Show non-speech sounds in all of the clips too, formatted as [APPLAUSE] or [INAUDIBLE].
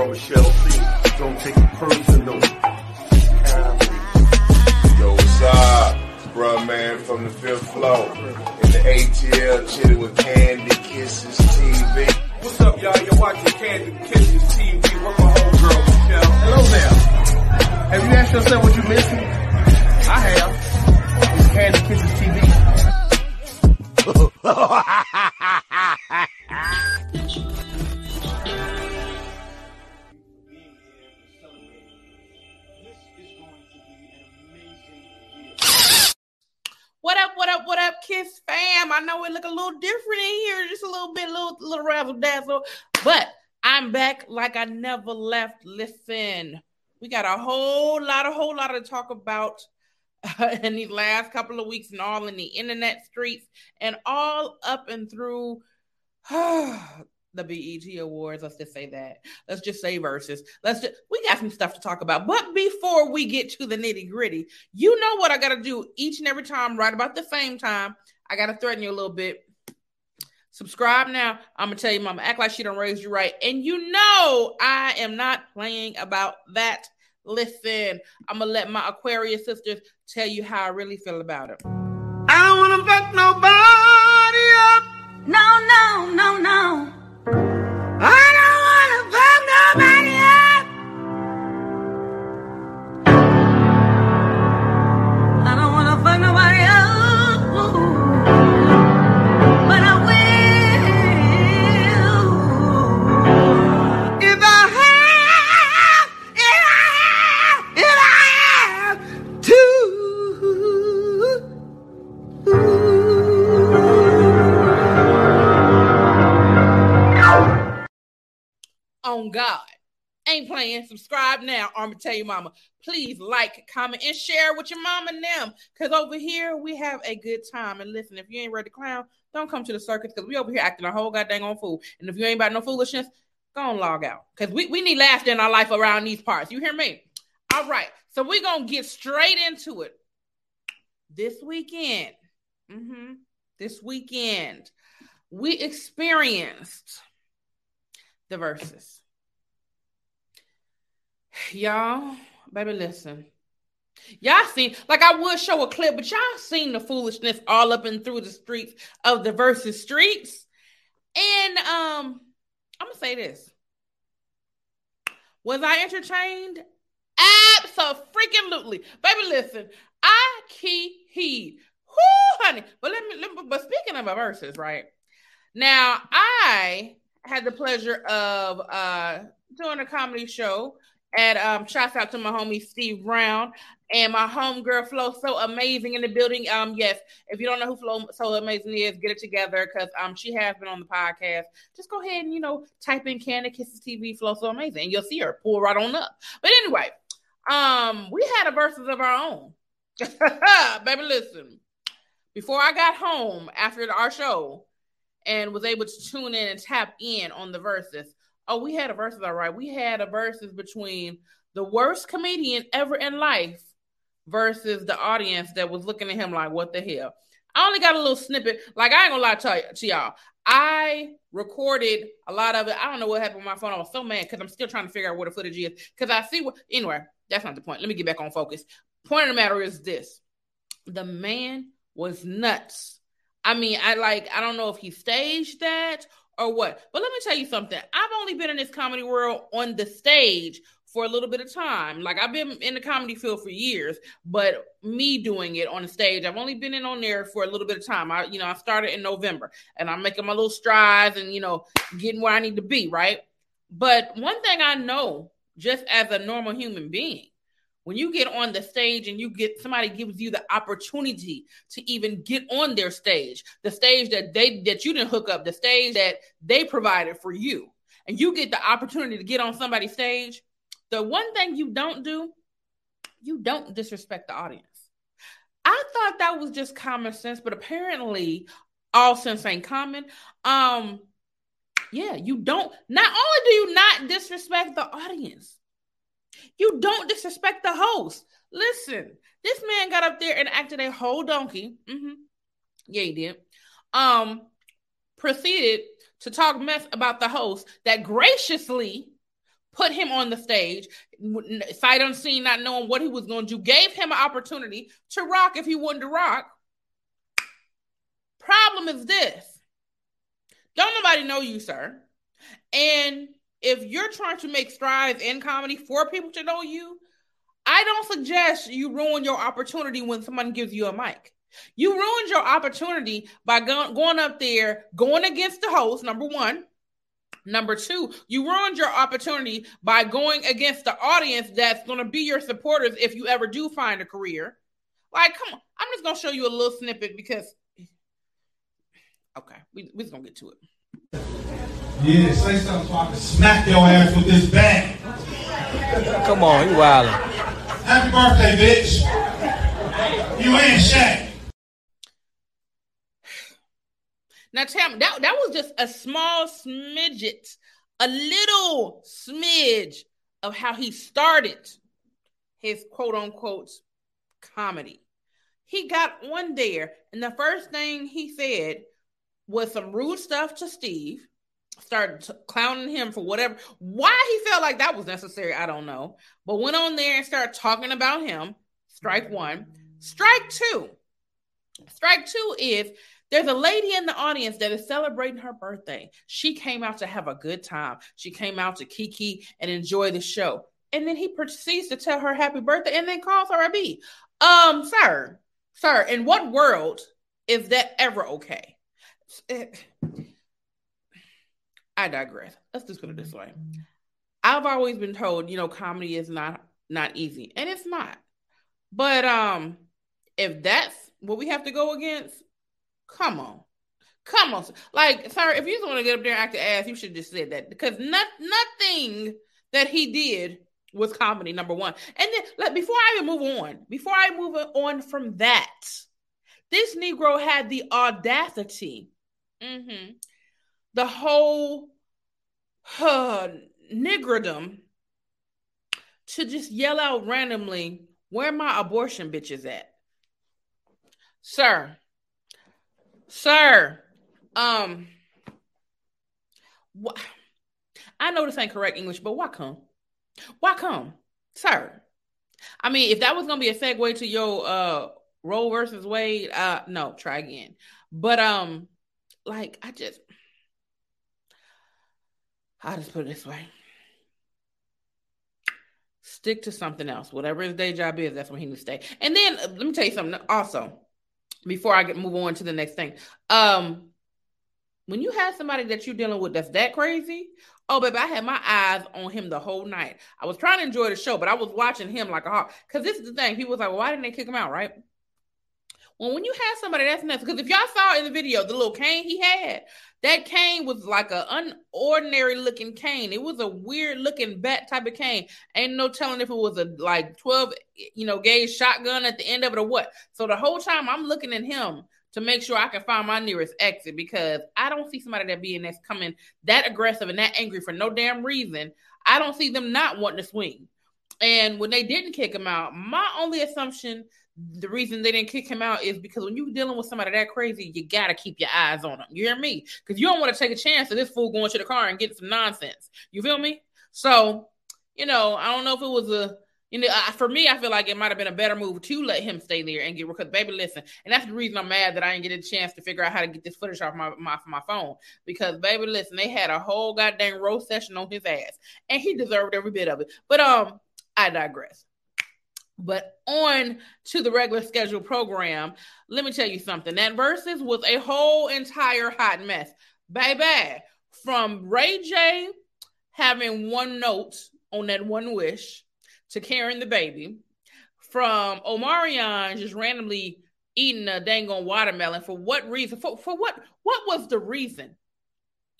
girl Michelle C. Don't take it personal. Yo, what's up? Bruh Man from the fifth floor. In the ATL, chilling with Candy Kisses TV. What's up, y'all? You're watching Candy Kisses TV. My homegirl, Michelle. Hello there. Have you asked yourself I know it look a little different in here, just a little bit, little, little razzle dazzle, but I'm back like I never left. Listen, we got a whole lot, a whole lot to talk about [LAUGHS] in these last couple of weeks and all in the internet streets and all up and through [SIGHS] the BET Awards. Let's just say that. Let's just say Verzuz. Let's just we got some stuff to talk about. But before we get to the nitty gritty, you know what I gotta do each and every time, right about the same time. I gotta threaten you a little bit. Subscribe now. I'm gonna tell you, mama, act like she don't raise you right. And you know I am not playing about that. Listen, I'm gonna let my Aquarius sisters tell you how I really feel about it. I don't wanna fuck nobody up. No, no, no, no. Subscribe I'm gonna tell you, mama. Please like, comment, and share with your mama and them. Cause over here we have a good time. And listen, if you ain't ready to clown, don't come to the circus because we over here acting a whole goddamn on fool. And if you ain't about no foolishness, go on log out. Cause we, we need laughter in our life around these parts. You hear me? All right. So we're gonna get straight into it. This weekend. hmm This weekend, we experienced the Verzuz. Y'all, baby, listen. Y'all seen, like I would show a clip, but y'all seen the foolishness all up and through the streets of the versus streets. And um, I'm gonna say this. Was I entertained? Absolutely. Baby, listen, I key heed. Whoo, honey. But let me, let me but speaking of a Verzuz, right? Now I had the pleasure of uh doing a comedy show at um shouts out to my homie Steve Brown and my homegirl Flo so amazing in the building. Um yes, if you don't know who Flo so amazing is, get it together because um she has been on the podcast. Just go ahead and you know type in Candy Kisses TV Flo so amazing and you'll see her pull right on up. But anyway, um we had a Verzuz of our own. [LAUGHS] Baby, listen. Before I got home after our show and was able to tune in and tap in on the Verzuz. Oh, we had a versus, all right. We had a versus between the worst comedian ever in life versus the audience that was looking at him like, what the hell? I only got a little snippet. Like, I ain't gonna lie to, to y'all. I recorded a lot of it. I don't know what happened with my phone. I was so mad because I'm still trying to figure out where the footage is. Because I see what, anyway, that's not the point. Let me get back on focus. Point of the matter is this the man was nuts. I mean, I like, I don't know if he staged that or what, but let me tell you something. I've only been in this comedy world on the stage for a little bit of time. Like I've been in the comedy field for years, but me doing it on the stage, I've only been in on there for a little bit of time. I, you know, I started in November and I'm making my little strides and, you know, getting where I need to be, right? But one thing I know, just as a normal human being, when you get on the stage and you get somebody gives you the opportunity to even get on their stage, the stage that they that you didn't hook up, the stage that they provided for you, and you get the opportunity to get on somebody's stage, the one thing you don't do, you don't disrespect the audience. I thought that was just common sense, but apparently all sense ain't common. Um, yeah, you don't not only do you not disrespect the audience, you don't disrespect the host. Listen, this man got up there and acted a whole donkey. Mm-hmm. Yeah, he did. Um, proceeded to talk mess about the host that graciously put him on the stage, sight unseen, not knowing what he was going to do, gave him an opportunity to rock if he wanted to rock. Problem is this don't nobody know you, sir. And if you're trying to make strides in comedy for people to know you, I don't suggest you ruin your opportunity when someone gives you a mic. You ruined your opportunity by go- going up there, going against the host, number one. Number two, you ruined your opportunity by going against the audience that's going to be your supporters if you ever do find a career. Like, come on. I'm just going to show you a little snippet because, okay, we, we're just going to get to it. Yeah, say something so I can smack your ass with this bag. Come on, you wildin'. Happy birthday, bitch. You ain't Shaq. Now tell me that that was just a small smidget, a little smidge of how he started his quote unquote comedy. He got one there, and the first thing he said was some rude stuff to Steve. Started t- clowning him for whatever. Why he felt like that was necessary, I don't know. But went on there and started talking about him. Strike one. Strike two. Strike two is there's a lady in the audience that is celebrating her birthday. She came out to have a good time. She came out to kiki and enjoy the show. And then he proceeds to tell her happy birthday and then calls her a B. Um, sir, sir, in what world is that ever okay? I digress. Let's just put it this way. I've always been told, you know, comedy is not not easy, and it's not. But um, if that's what we have to go against, come on, come on. Like, sir, if you just want to get up there and act the ass, you should just said that because not, nothing that he did was comedy. Number one, and then like before I even move on, before I move on from that, this Negro had the audacity Mm-hmm. The whole uh, niggerdom to just yell out randomly, where my abortion bitches at? Sir, sir, um, wh- I know this ain't correct English, but why come? Why come, sir? I mean, if that was gonna be a segue to your uh Roe versus Wade, uh, no, try again. But um, like I just I'll just put it this way. Stick to something else. Whatever his day job is, that's where he needs to stay. And then uh, let me tell you something also before I get move on to the next thing. Um when you have somebody that you're dealing with that's that crazy, oh baby, I had my eyes on him the whole night. I was trying to enjoy the show, but I was watching him like a hawk. Because this is the thing. People was like, well, why didn't they kick him out, right? Well, when you have somebody that's nuts, because if y'all saw in the video the little cane he had, that cane was like an unordinary looking cane. It was a weird looking bat type of cane. Ain't no telling if it was a like 12, you know, gauge shotgun at the end of it or what. So the whole time I'm looking at him to make sure I can find my nearest exit because I don't see somebody that being that's coming that aggressive and that angry for no damn reason. I don't see them not wanting to swing. And when they didn't kick him out, my only assumption the reason they didn't kick him out is because when you're dealing with somebody that crazy, you gotta keep your eyes on them. You hear me? Because you don't want to take a chance of this fool going to the car and getting some nonsense. You feel me? So, you know, I don't know if it was a, you know, for me, I feel like it might have been a better move to let him stay there and get because, baby, listen, and that's the reason I'm mad that I didn't get a chance to figure out how to get this footage off my my, my phone because, baby, listen, they had a whole goddamn roast session on his ass, and he deserved every bit of it. But um, I digress. But on to the regular schedule program, let me tell you something. That Verzuz was a whole entire hot mess. Baby, from Ray J having one note on that one wish to carrying the baby from Omarion just randomly eating a dang on watermelon for what reason? For for what what was the reason,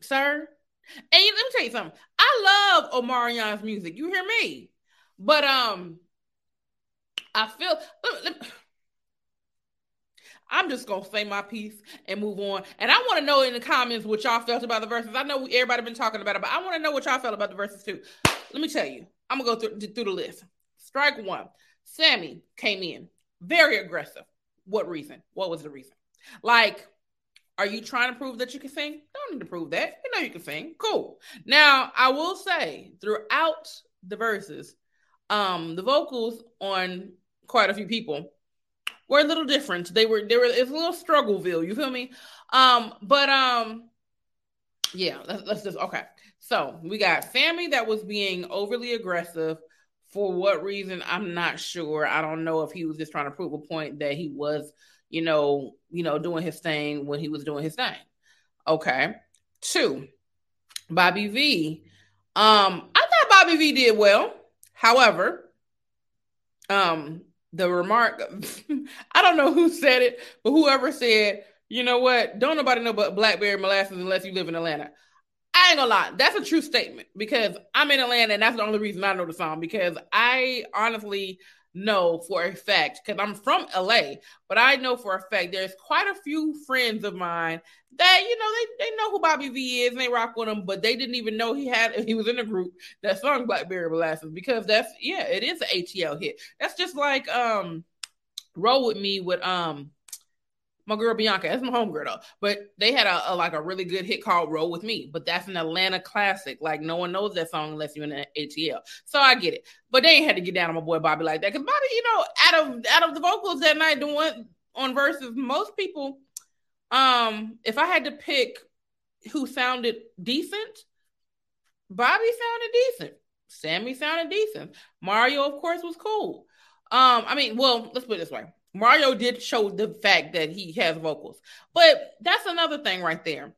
sir? And let me tell you something. I love Omarion's music. You hear me? But um, I feel. I'm just gonna say my piece and move on. And I want to know in the comments what y'all felt about the Verzuz. I know everybody been talking about it, but I want to know what y'all felt about the Verzuz too. Let me tell you. I'm gonna go through through the list. Strike one. Sammie came in very aggressive. What reason? What was the reason? Like, are you trying to prove that you can sing? Don't need to prove that. You know you can sing. Cool. Now, I will say throughout the Verzuz, um, the vocals on quite a few people were a little different. They were they were it's a little struggleville, you feel me? Um, but um, yeah, let's, let's just okay. So we got Sammie that was being overly aggressive. For what reason? I'm not sure. I don't know if he was just trying to prove a point that he was, you know, you know, doing his thing when he was doing his thing. Okay. Two, Bobby V. Um, I thought Bobby V did well. However, um, the remark, [LAUGHS] I don't know who said it, but whoever said, you know what, don't nobody know but blackberry molasses unless you live in Atlanta. I ain't gonna lie, that's a true statement because I'm in Atlanta and that's the only reason I know the song because I honestly know for a fact because I'm from LA, but I know for a fact there's quite a few friends of mine that you know they, they know who Bobby V is and they rock with him, but they didn't even know he had he was in a group that sung Blackberry Molasses because that's yeah, it is an ATL hit. That's just like um Roll with Me with um my girl Bianca. That's my homegirl though. But they had a, a like a really good hit called Roll with Me. But that's an Atlanta classic. Like no one knows that song unless you're in the ATL. So I get it. But they ain't had to get down on my boy Bobby like that. Cause Bobby, you know, out of out of the vocals that night doing on Verzuz, most people, um, if I had to pick who sounded decent, Bobby sounded decent. Sammie sounded decent. Mario, of course, was cool. Um, I mean, well, let's put it this way. Mario did show the fact that he has vocals, but that's another thing right there.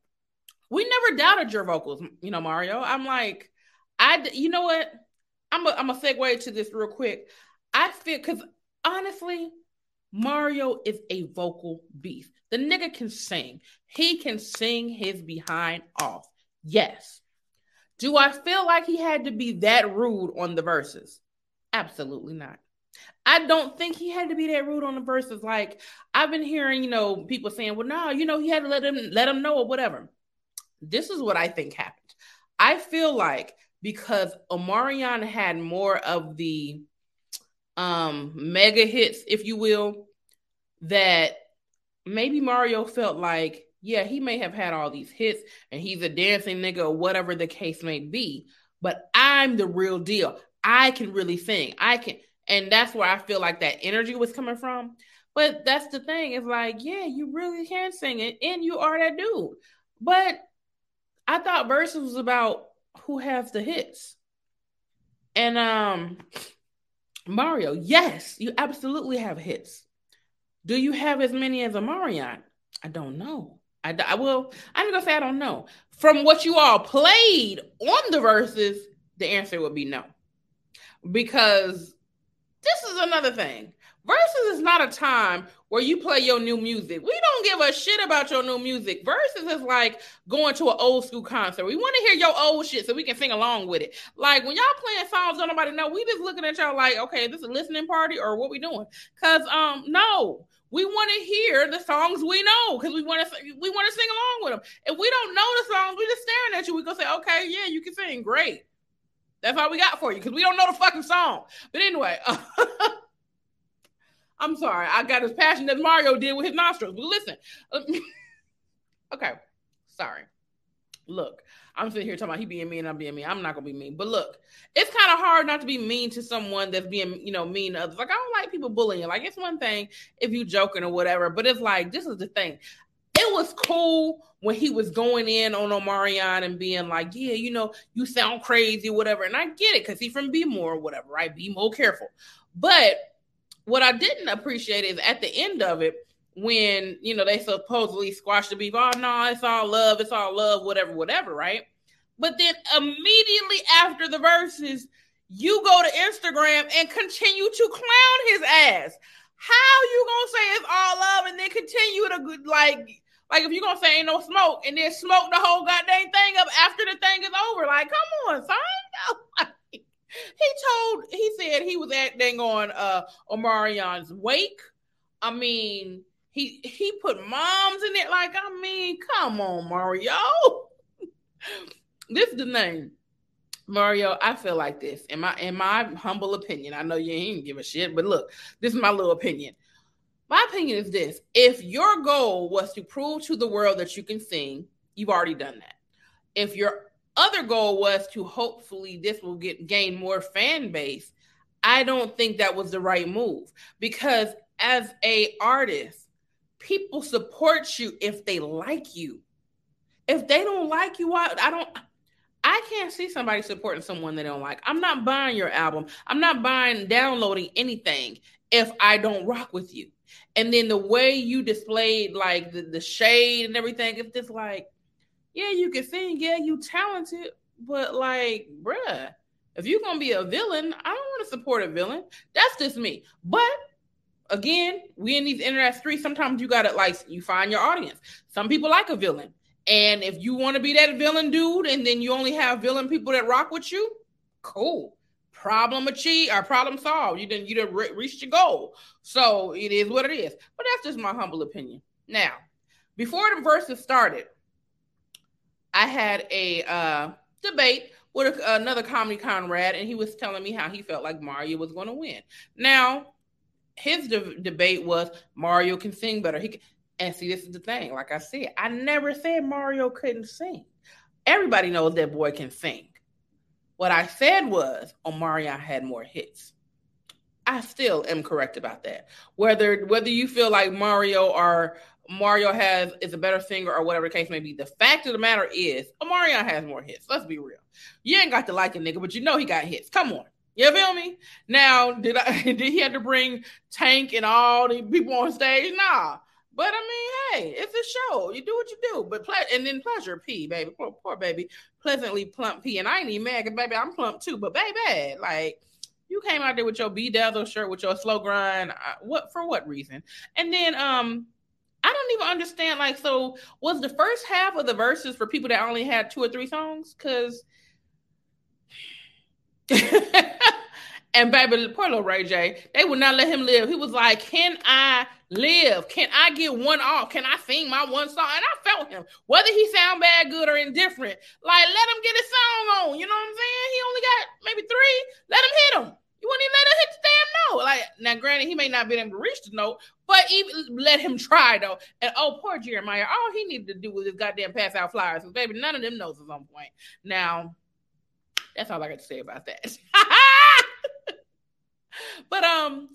We never doubted your vocals, you know, Mario. I'm like, I, you know what? I'm a, I'm a segue to this real quick. I feel because honestly, Mario is a vocal beast. The nigga can sing. He can sing his behind off. Yes. Do I feel like he had to be that rude on the Verzuz? Absolutely not. I don't think he had to be that rude on the Verzuz. Like I've been hearing, you know, people saying, "Well, no, you know, he had to let him let him know or whatever." This is what I think happened. I feel like because Omarion had more of the um mega hits, if you will, that maybe Mario felt like, yeah, he may have had all these hits and he's a dancing nigga or whatever the case may be, but I'm the real deal. I can really sing. I can and that's where I feel like that energy was coming from. But that's the thing. It's like, yeah, you really can sing it, and you are that dude. But I thought Verzuz was about who has the hits. And um Mario, yes, you absolutely have hits. Do you have as many as Omarion? I don't know. I, I will. I'm gonna say I don't know. From what you all played on the Verzuz, the answer would be no, because this is another thing. Verzuz is not a time where you play your new music. We don't give a shit about your new music. Verzuz is like going to an old school concert. We want to hear your old shit so we can sing along with it. Like when y'all playing songs, don't nobody know. We just looking at y'all like, okay, this is a listening party or what we doing? Cause um, no, we want to hear the songs we know because we want to we want to sing along with them. If we don't know the songs, we just staring at you. We gonna say, okay, yeah, you can sing, great. That's all we got for you because we don't know the fucking song. But anyway. [LAUGHS] I'm sorry. I got as passionate as Mario did with his nostrils. But listen. [LAUGHS] okay. Sorry. Look, I'm sitting here talking about he being mean and I'm being mean. I'm not gonna be mean. But look, it's kind of hard not to be mean to someone that's being, you know, mean to others. Like I don't like people bullying. Like it's one thing if you joking or whatever, but it's like this is the thing. It was cool when he was going in on Omarion and being like, yeah, you know, you sound crazy whatever. And I get it because he's from Be More or whatever, right? Be more careful. But what I didn't appreciate is at the end of it, when you know they supposedly squashed the beef. Oh no, it's all love, it's all love, whatever, whatever, right? But then immediately after the Verzuz, you go to Instagram and continue to clown his ass. How you gonna say it's all love and then continue to like like if you're gonna say ain't no smoke and then smoke the whole goddamn thing up after the thing is over? Like, come on, son. [LAUGHS] He told he said he was at dang on uh Omarion's wake. I mean, he he put moms in it. Like, I mean, come on, Mario. [LAUGHS] this is the name. Mario, I feel like this. In my in my humble opinion, I know you ain't give a shit, but look, this is my little opinion. My opinion is this: if your goal was to prove to the world that you can sing, you've already done that. If your other goal was to hopefully this will get gain more fan base, I don't think that was the right move because as a artist, people support you if they like you. If they don't like you, I, I don't I can't see somebody supporting someone they don't like. I'm not buying your album. I'm not buying downloading anything if I don't rock with you. And then the way you displayed like the, the shade and everything, it's just like, yeah, you can sing, yeah, you talented, but like, bruh, if you're gonna be a villain, I don't want to support a villain. That's just me. But again, we in these internet streets, sometimes you gotta like you find your audience. Some people like a villain. And if you want to be that villain dude and then you only have villain people that rock with you, cool. Problem achieved or problem solved. You didn't you didn't re- reach your goal. So it is what it is. But that's just my humble opinion. Now, before the Verzuz started, I had a uh, debate with a, another comedy comrade, and he was telling me how he felt like Mario was going to win. Now, his de- debate was Mario can sing better. He can, and see, this is the thing. Like I said, I never said Mario couldn't sing. Everybody knows that boy can sing. What I said was Omarion had more hits. I still am correct about that. Whether whether you feel like Mario or Mario has is a better singer or whatever the case may be, the fact of the matter is Omarion has more hits. Let's be real. You ain't got to like a nigga, but you know he got hits. Come on. You feel me? Now, did I [LAUGHS] did he have to bring Tank and all the people on stage? Nah. But I mean, hey, it's a show. You do what you do. But ple- and then pleasure P, baby. Poor, poor baby. Pleasantly plump P. And I ain't even mad because baby, I'm plump too. But baby, like you came out there with your B Dazzle shirt with your slow grind. Uh, what for what reason? And then um I don't even understand. Like, so was the first half of the Verzuz for people that only had two or three songs? Cause [LAUGHS] And baby, poor little Ray J, they would not let him live. He was like, Can I live? Can I get one off? Can I sing my one song? And I felt him. Whether he sound bad, good, or indifferent, like let him get his song on. You know what I'm saying? He only got maybe three. Let him hit him. You wouldn't even let him hit the damn note. Like now, granted, he may not be able to reach the note, but even let him try though. And oh, poor Jeremih, all he needed to do was just goddamn pass out flyers. Because baby, none of them knows is on point. Now, that's all I got to say about that. [LAUGHS] But um,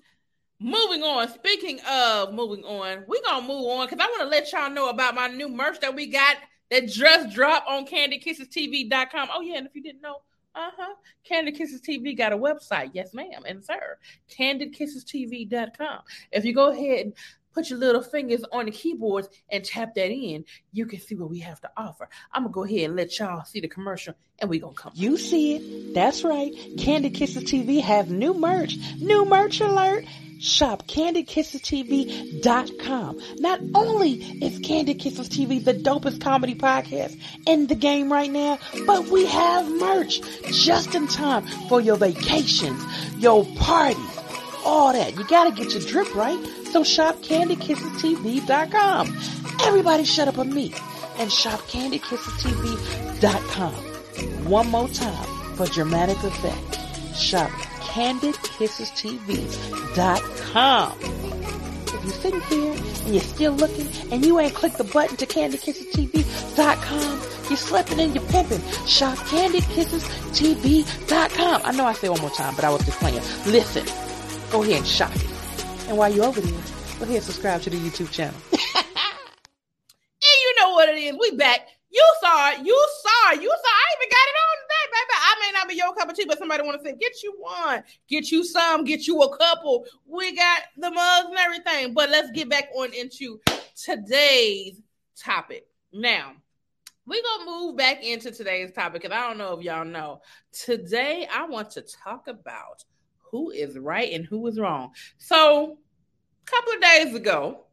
moving on. Speaking of moving on, we gonna move on because I want to let y'all know about my new merch that we got that just dropped on CandidKissesTV.com. Oh yeah, and if you didn't know, uh huh, Candid Kisses TV got a website. Yes, ma'am, and sir, CandidKissesTV.com. If you go ahead and put your little fingers on the keyboards and tap that in, you can see what we have to offer. I'm gonna go ahead and let y'all see the commercial, and we gonna come. You see it. That's right. Candy Kisses TV have new merch. New merch alert. Shop CandidKissesTV.com. Not only is Candy Kisses TV the dopest comedy podcast in the game right now, but we have merch just in time for your vacations, your parties, all that. You gotta get your drip right. So shop CandyKissesTV.com. Everybody shut up on me and shop CandyKissesTV.com. One more time for dramatic effect. Shop CandidKissesTV.com. If you're sitting here and you're still looking and you ain't clicked the button to CandyKissesTV.com, you're slipping and you're pimping. Shop CandyKissesTV.com. I know I say one more time, but I was just playing. Listen, go ahead and shop it. And while you're over there, go ahead and subscribe to the YouTube channel. [LAUGHS] And you know what it is. We back. You saw it. You saw it. You saw. I even got it on may not be your cup of tea, but somebody want to say, get you one, get you some, get you a couple. We got the mugs and everything. But let's get back on into today's topic. Now, We're gonna move back into today's topic, and I don't know if y'all know. Today, I want to talk about who is right and who is wrong. So, a couple of days ago,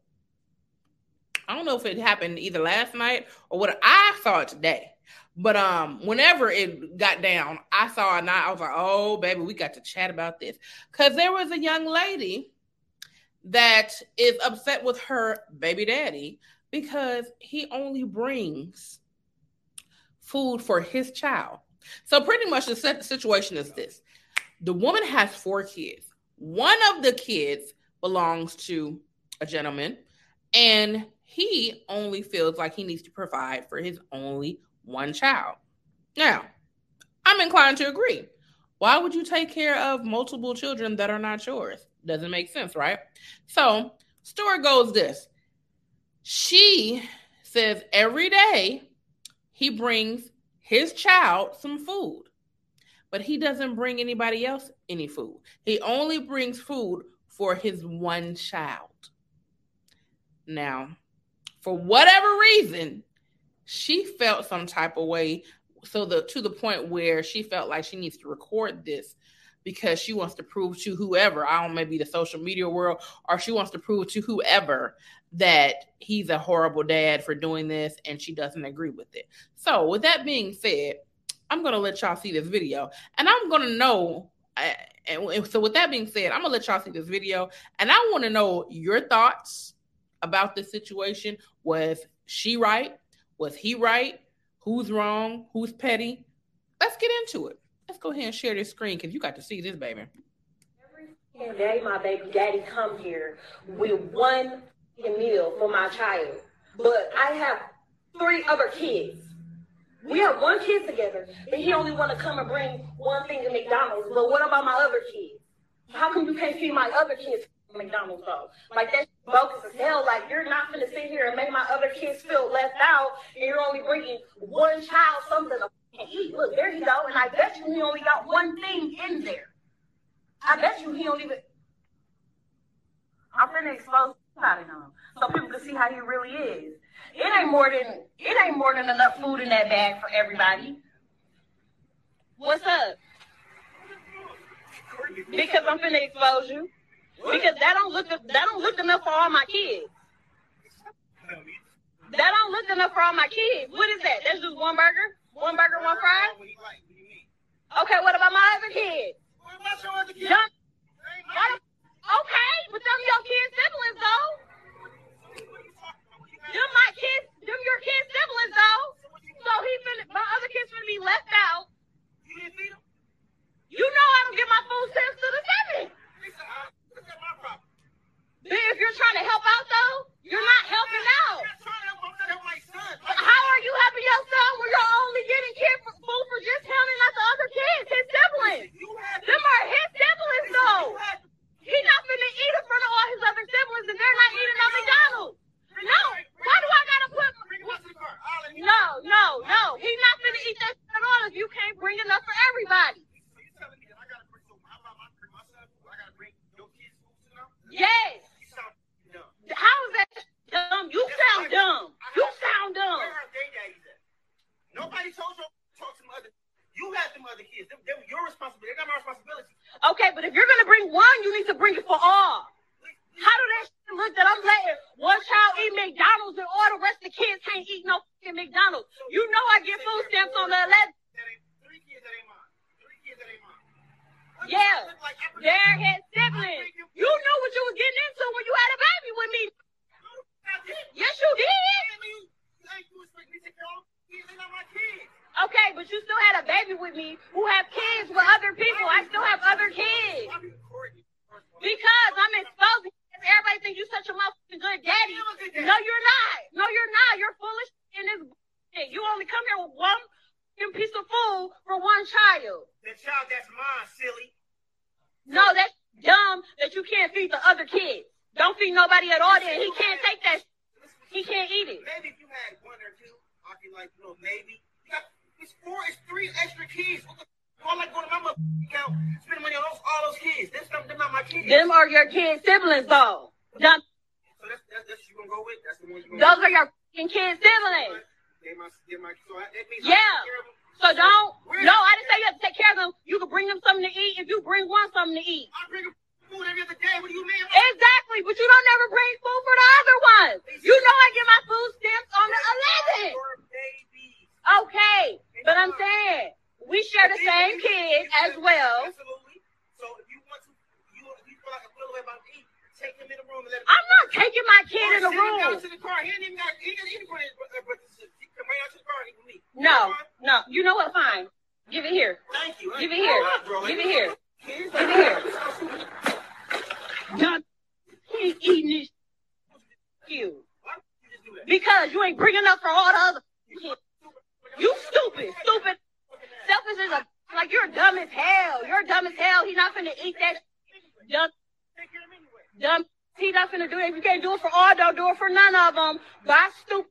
I don't know if it happened either last night or what I saw today. But um, whenever it got down, I saw it and I was like, "Oh, baby, we got to chat about this." Because there was a young lady that is upset with her baby daddy because he only brings food for his child. So pretty much the situation is this: the woman has four kids. One of the kids belongs to a gentleman, and he only feels like he needs to provide for his only one child. Now, I'm inclined to agree. Why would you take care of multiple children that are not yours? Doesn't make sense, right? So, story goes this. She says every day he brings his child some food, but he doesn't bring anybody else any food. He only brings food for his one child. Now, for whatever reason, she felt some type of way so the to the point where she felt like she needs to record this because she wants to prove to whoever i don't maybe the social media world or she wants to prove to whoever that he's a horrible dad for doing this and she doesn't agree with it. So with that being said i'm to let y'all see this video and i'm to know uh, and so with that being said i'm to let y'all see this video and i want to know your thoughts about this situation. Was she right was he right? Who's wrong? Who's petty? Let's get into it. Let's go ahead and share this screen because you got to see this, baby. Every day, my baby daddy come here with one meal for my child, but I have three other kids. We have one kid together, and he only want to come and bring one thing to McDonald's. But what about my other kids? How come you can't feed my other kids McDonald's though. Like that's bogus as hell. Like you're not gonna sit here and make my other kids feel left out, and you're only bringing one child something to eat. Look, there you go. And I bet you he only got one thing in there. I bet you he don't even. I'm gonna expose somebody now, so people can see how he really is. It ain't more than it ain't more than enough food in that bag for everybody. What's up? Because I'm finna expose you. Because that don't look that don't look enough for all my kids. That don't look enough for all my kids. What is that? That's just one burger? One burger, one fry? Okay, what about my other kids? Dumb, okay, but them your kids siblings though. Them my kids, them your kids siblings though. So he finna, my other kids finna be left out. You know I don't get my food stamps to the seven. Trying to help out though, you're not helping out. How are you helping your son when you're only getting kid for food for just and not the other kids, his siblings? Them are his siblings though. He's not finna eat in front of all his other siblings and they're not eating at McDonald's. No, why do I gotta put? No, no, no. He's not finna eat that shit at all if you can't bring enough for everybody. Yes. How is that dumb? You sound dumb. You sound dumb. Where are their daddies at? Nobody told you to talk to some other. You had them other kids. Them, they were your responsibility. They're not my responsibility. Okay, but if you're gonna bring one, you need to bring it for all. How do that shit look that I'm letting one child eat McDonald's and all the rest of the kids can't eat no fucking McDonald's? You know I get food stamps on the 11th. Three kids that ain't mine. Three kids that ain't mine. Yeah, they're his siblings. You knew what you was getting into when you had a baby with me. Yes, you did. Okay, but you still had a baby with me who have kids with other people. I still have other kids. Because I'm exposing everybody think you such a motherfucking good daddy. No, you're not. No, you're not. You're foolish in this bullshit. You only come here with one piece of food for one child. The child that's mine, silly. No, that's dumb that you can't feed the other kids. Don't feed nobody at all then. He can't take that. He can't eat it. Maybe if you had one or two, I could like, you know, maybe. It's four, it's three extra kids. What the I going to my mother account, spending money on those, all those kids. Them, them, them not my kids. Them are your kids' siblings though. So that's, that's, that's what you gonna go with? That's the one you gonna Those are your fucking kids' siblings. They my, they my, so that Yeah. I take care of them. So don't. No, I didn't say you have to take care of them. You can bring them something to eat if you bring one something to eat. I bring them food every other day. What do you mean? Exactly, but you don't never bring food for the other ones. You know I get my food stamps on the 11th. Okay, but I'm saying we share the same kids as well. Absolutely. So if you want to, you feel like a away about to eat, take him in the room and let him. I'm not taking my kid in the room. down to the car. He ain't even got. He ain't got any credit. But, uh, but he come right out to the car eat with me. No, no. You know what? Fine. Give it here. Thank you. Give it here. Give it here. Give it here. John, he ain't eating this. You. Because you ain't bringing up for all the other kids. You stupid. Stupid. Selfish is a, like, you're dumb as hell. You're dumb as hell. He's not finna eat that. Dumb. Dumb. He not finna do it. If you can't do it for all, don't do it for none of them. Buy stupid.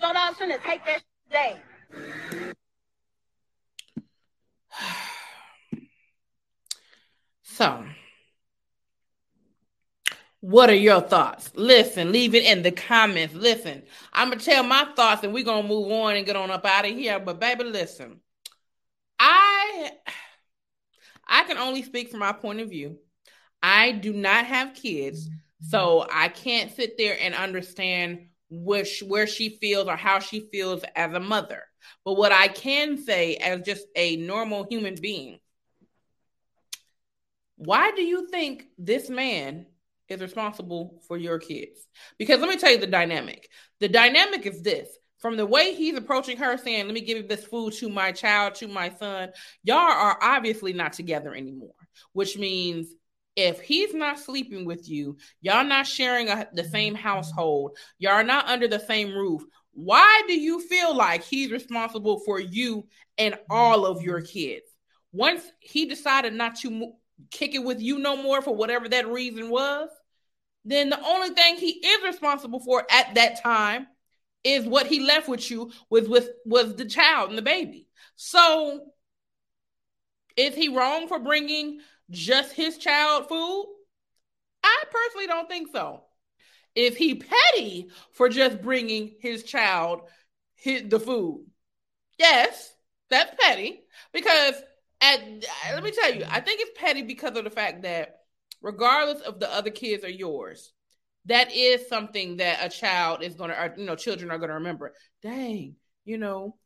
So I'm finna take that day. So, what are your thoughts? Listen, leave it in the comments. Listen, I'm gonna tell my thoughts, and we're gonna move on and get on up out of here. But baby, listen, I I can only speak from my point of view. I do not have kids, so I can't sit there and understand which where she feels or how she feels as a mother. But what I can say as just a normal human being, why do you think this man is responsible for your kids? Because let me tell you the dynamic. The dynamic is this from the way he's approaching her, saying, Let me give this food to my child, to my son, y'all are obviously not together anymore, which means if he's not sleeping with you, y'all not sharing a, the same mm-hmm. household, y'all are not under the same roof. Why do you feel like he's responsible for you and all of your mm-hmm. kids? Once he decided not to mo- kick it with you no more for whatever that reason was, then the only thing he is responsible for at that time is what he left with you was with was the child and the baby. So is he wrong for bringing just his child food? I personally don't think so. Is he petty for just bringing his child his, the food? Yes, that's petty because at let me tell you, I think it's petty because of the fact that regardless of the other kids are yours, that is something that a child is going to, you know, children are going to remember. Dang, you know,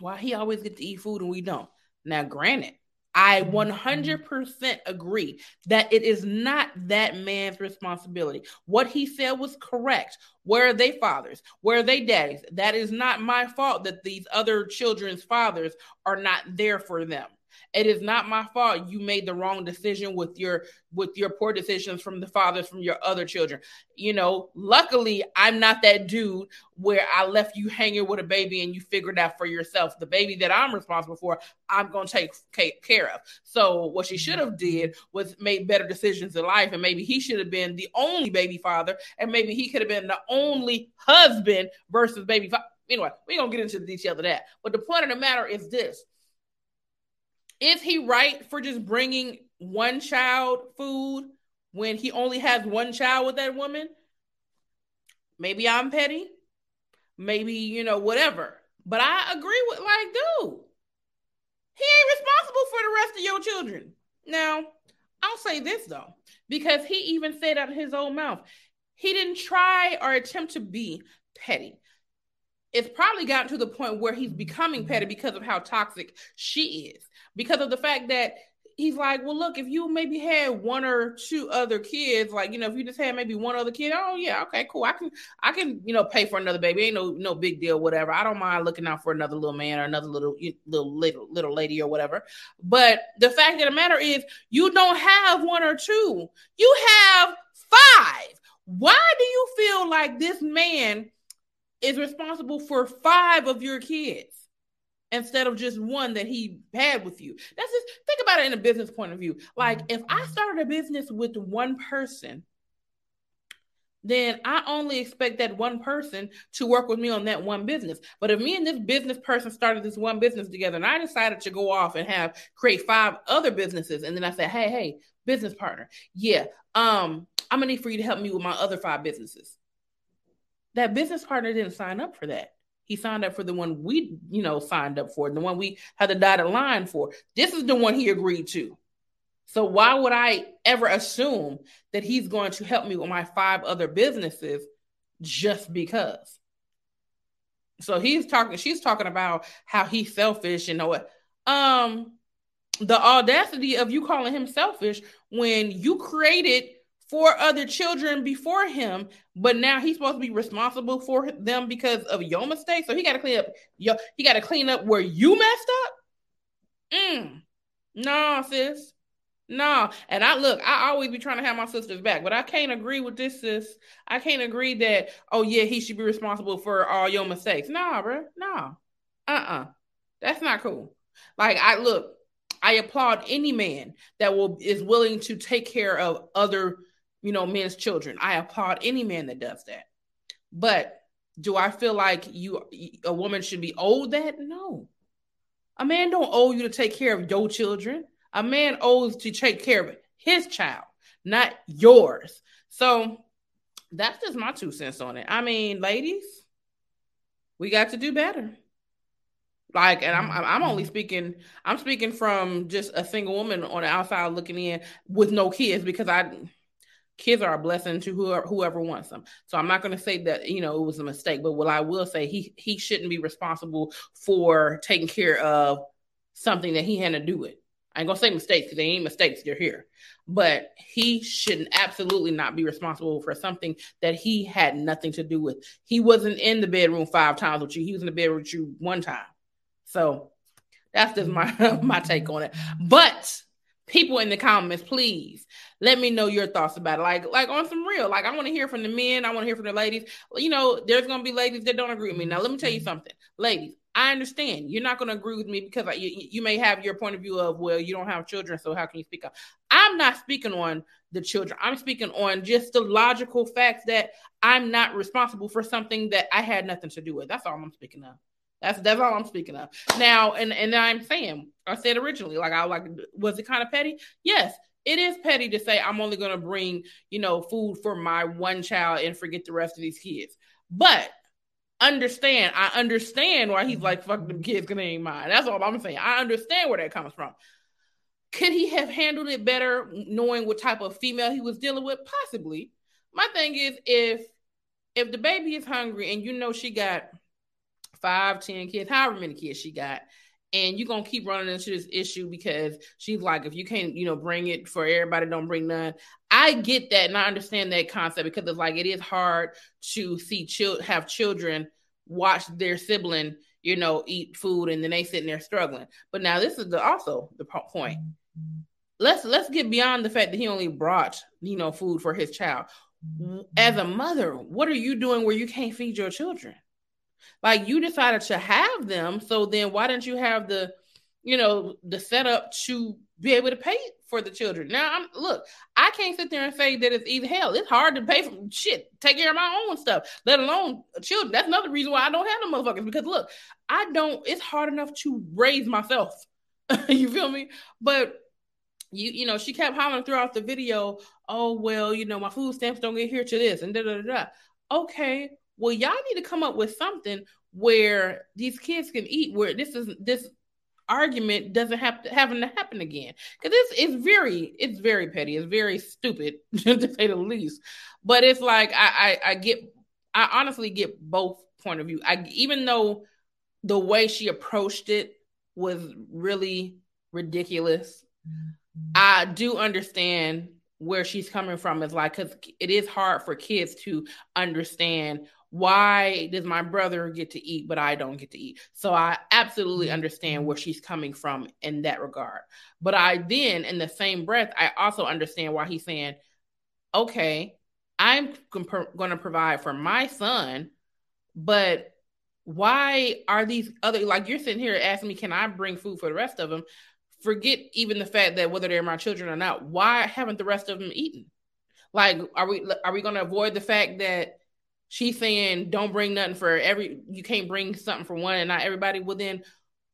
why he always get to eat food and we don't. Now, granted, I mm-hmm. 100% agree that it is not that man's responsibility. What he said was correct. Where are they fathers? Where are they daddies? That is not my fault that these other children's fathers are not there for them. It is not my fault you made the wrong decision with your with your poor decisions from the fathers from your other children. You know, luckily I'm not that dude where I left you hanging with a baby and you figured out for yourself. The baby that I'm responsible for, I'm going to take, care of. So what she should have did was made better decisions in life and maybe he should have been the only baby father and maybe he could have been the only husband versus baby father. Anyway, we're going to get into the detail of that. But the point of the matter is this is he right for just bringing one child food when he only has one child with that woman? Maybe I'm petty. Maybe, you know, whatever. But I agree with, like, dude, he ain't responsible for the rest of your children. Now, I'll say this, though, because he even said out of his own mouth, he didn't try or attempt to be petty it's probably gotten to the point where he's becoming petty because of how toxic she is. Because of the fact that he's like, well, look, if you maybe had one or two other kids, like you know, if you just had maybe one other kid, oh yeah, okay, cool. I can, I can, you know, pay for another baby. Ain't no, no big deal, whatever. I don't mind looking out for another little man or another little, little, little, little lady or whatever. But the fact of the matter is, you don't have one or two. You have five. Why do you feel like this man? Is responsible for five of your kids instead of just one that he had with you. That's just think about it in a business point of view. Like if I started a business with one person, then I only expect that one person to work with me on that one business. But if me and this business person started this one business together and I decided to go off and have create five other businesses, and then I said, hey, hey, business partner, yeah, um, I'm gonna need for you to help me with my other five businesses that business partner didn't sign up for that. He signed up for the one we, you know, signed up for, the one we had the dotted line for. This is the one he agreed to. So why would I ever assume that he's going to help me with my five other businesses just because? So he's talking, she's talking about how he's selfish and know what um the audacity of you calling him selfish when you created four other children before him, but now he's supposed to be responsible for them because of your mistake. So he got to clean up. Yo, he got to clean up where you messed up. Mm. No, sis. No. And I look, I always be trying to have my sisters back, but I can't agree with this, sis. I can't agree that, oh, yeah, he should be responsible for all your mistakes. Nah, bro. No. Uh uh-uh. uh. That's not cool. Like, I look, I applaud any man that will is willing to take care of other, you know, men's children. I applaud any man that does that. But do I feel like you a woman should be owed that? No. A man don't owe you to take care of your children. A man owes to take care of his child, not yours. So that's just my two cents on it. I mean, ladies, we got to do better. Like, and I'm I'm only mm-hmm. speaking I'm speaking from just a single woman on the outside looking in with no kids because I kids are a blessing to whoever whoever wants them. So I'm not going to say that you know it was a mistake, but what I will say he he shouldn't be responsible for taking care of something that he had to do with. I ain't gonna say mistakes because they ain't mistakes, they're here. But he shouldn't absolutely not be responsible for something that he had nothing to do with. He wasn't in the bedroom five times with you, he was in the bedroom with you one time. So that's just my [LAUGHS] my take on it. But people in the comments, please let me know your thoughts about it. Like, like on some real, like I want to hear from the men, I want to hear from the ladies. You know, there's gonna be ladies that don't agree with me. Now, let me tell you mm-hmm. something, ladies. I understand you're not going to agree with me because you, you may have your point of view of well you don't have children so how can you speak up i'm not speaking on the children i'm speaking on just the logical facts that i'm not responsible for something that i had nothing to do with that's all i'm speaking of that's that's all I'm speaking of. Now, and and I'm saying, I said originally, like I like, was it kind of petty? Yes, it is petty to say I'm only gonna bring, you know, food for my one child and forget the rest of these kids. But understand, I understand why he's like, fuck them kids, cause they ain't mine. That's all I'm saying. I understand where that comes from. Could he have handled it better knowing what type of female he was dealing with? Possibly. My thing is if if the baby is hungry and you know she got five, ten kids, however many kids she got. And you're gonna keep running into this issue because she's like, if you can't, you know, bring it for everybody, don't bring none. I get that and I understand that concept because it's like it is hard to see child have children watch their sibling, you know, eat food and then they sitting there struggling. But now this is the also the point. Let's let's get beyond the fact that he only brought, you know, food for his child. As a mother, what are you doing where you can't feed your children? Like you decided to have them, so then why didn't you have the, you know, the setup to be able to pay for the children? Now, I'm look, I can't sit there and say that it's easy. Hell, it's hard to pay for shit, take care of my own stuff, let alone children. That's another reason why I don't have no motherfuckers because look, I don't. It's hard enough to raise myself. [LAUGHS] you feel me? But you you know she kept hollering throughout the video oh well you know my food stamps don't get here to this and da da da okay well, y'all need to come up with something where these kids can eat, where this is this argument doesn't have to having to happen again. Because it's it's very it's very petty. It's very stupid [LAUGHS] to say the least. But it's like I, I I get I honestly get both point of view. I even though the way she approached it was really ridiculous. Mm-hmm. I do understand where she's coming from is like because it is hard for kids to understand why does my brother get to eat but i don't get to eat? So i absolutely mm-hmm. understand where she's coming from in that regard. But i then in the same breath i also understand why he's saying okay i'm going to provide for my son but why are these other like you're sitting here asking me can i bring food for the rest of them forget even the fact that whether they're my children or not why haven't the rest of them eaten? Like are we are we going to avoid the fact that she's saying don't bring nothing for every you can't bring something for one and not everybody well then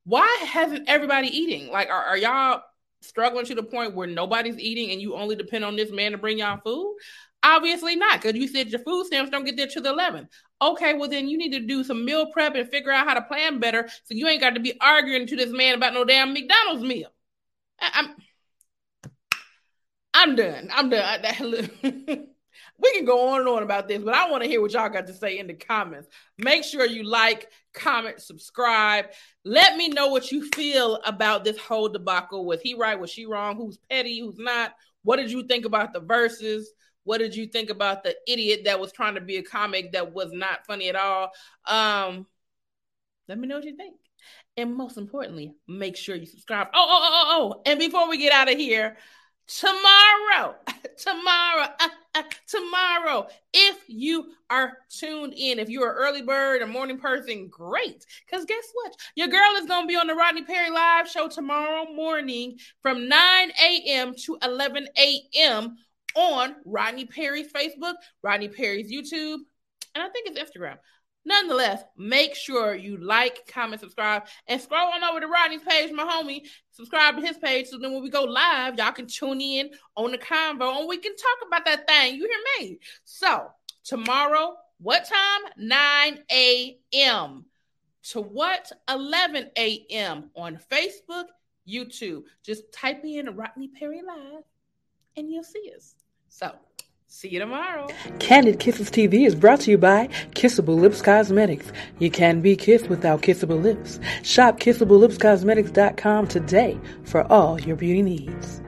why hasn't everybody eating like are, are y'all struggling to the point where nobody's eating and you only depend on this man to bring y'all food Obviously not, because you said your food stamps don't get there to the 11th. Okay, well then you need to do some meal prep and figure out how to plan better, so you ain't got to be arguing to this man about no damn McDonald's meal. I- I'm, I'm done. I'm done. [LAUGHS] We can go on and on about this, but I want to hear what y'all got to say in the comments. Make sure you like, comment, subscribe. Let me know what you feel about this whole debacle. Was he right? Was she wrong? Who's petty? Who's not? What did you think about the Verzuz? What did you think about the idiot that was trying to be a comic that was not funny at all? Um, let me know what you think. And most importantly, make sure you subscribe. Oh, oh, oh, oh, oh. And before we get out of here, tomorrow, [LAUGHS] tomorrow, uh, uh, tomorrow, if you are tuned in, if you're an early bird, a morning person, great. Because guess what? Your girl is going to be on the Rodney Perry Live show tomorrow morning from 9 a.m. to 11 a.m. on Rodney Perry's Facebook, Rodney Perry's YouTube, and I think it's Instagram. Nonetheless, make sure you like, comment, subscribe, and scroll on over to Rodney's page, my homie. Subscribe to his page so then when we go live, y'all can tune in on the convo and we can talk about that thing. You hear me? So, tomorrow, what time? 9 a.m. To what? 11 a.m. on Facebook, YouTube. Just type in Rodney Perry Live and you'll see us. So, see you tomorrow. Candid Kisses TV is brought to you by Kissable Lips Cosmetics. You can be kissed without kissable lips. Shop kissablelipscosmetics.com today for all your beauty needs.